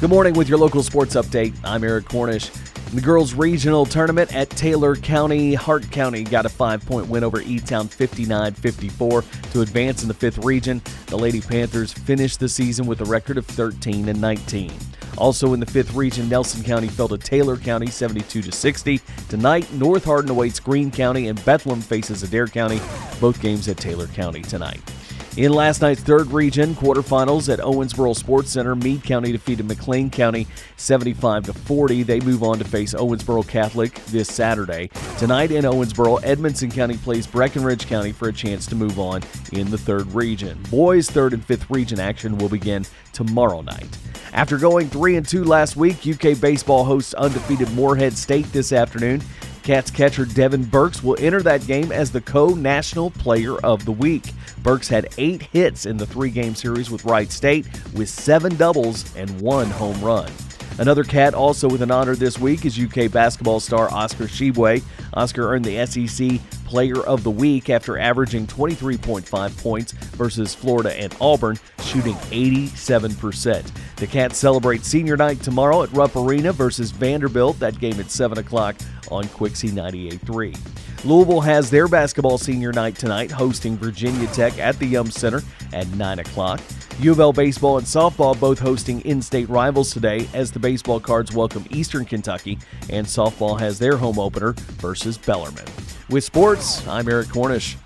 Good morning with your local sports update. I'm Eric Cornish. The girls' regional tournament at Taylor County, Hart County got a five point win over E Town 59 54 to advance in the fifth region. The Lady Panthers finished the season with a record of 13 and 19. Also in the fifth region, Nelson County fell to Taylor County 72 60. Tonight, North Hardin awaits Green County and Bethlehem faces Adair County. Both games at Taylor County tonight. In last night's third region quarterfinals at Owensboro Sports Center, Meade County defeated McLean County 75 to 40. They move on to face Owensboro Catholic this Saturday. Tonight in Owensboro, Edmonson County plays Breckinridge County for a chance to move on in the third region. Boys' third and fifth region action will begin tomorrow night. After going 3 and 2 last week, UK baseball hosts undefeated Morehead State this afternoon. Cats catcher Devin Burkes will enter that game as the co national player of the week. Burkes had eight hits in the three game series with Wright State, with seven doubles and one home run. Another cat also with an honor this week is UK basketball star Oscar Tshiebwe. Oscar earned the SEC Player of the Week after averaging 23.5 points versus Florida and Auburn, shooting 87%. The Cats celebrate senior night tomorrow at Rupp Arena versus Vanderbilt. That game at 7 o'clock on Quixie 98.3. Louisville has their basketball senior night tonight, hosting Virginia Tech at the Yum Center at 9 o'clock. U of L baseball and softball both hosting in state rivals today as the baseball cards welcome Eastern Kentucky, and softball has their home opener versus Bellarmine. With sports, I'm Eric Cornish.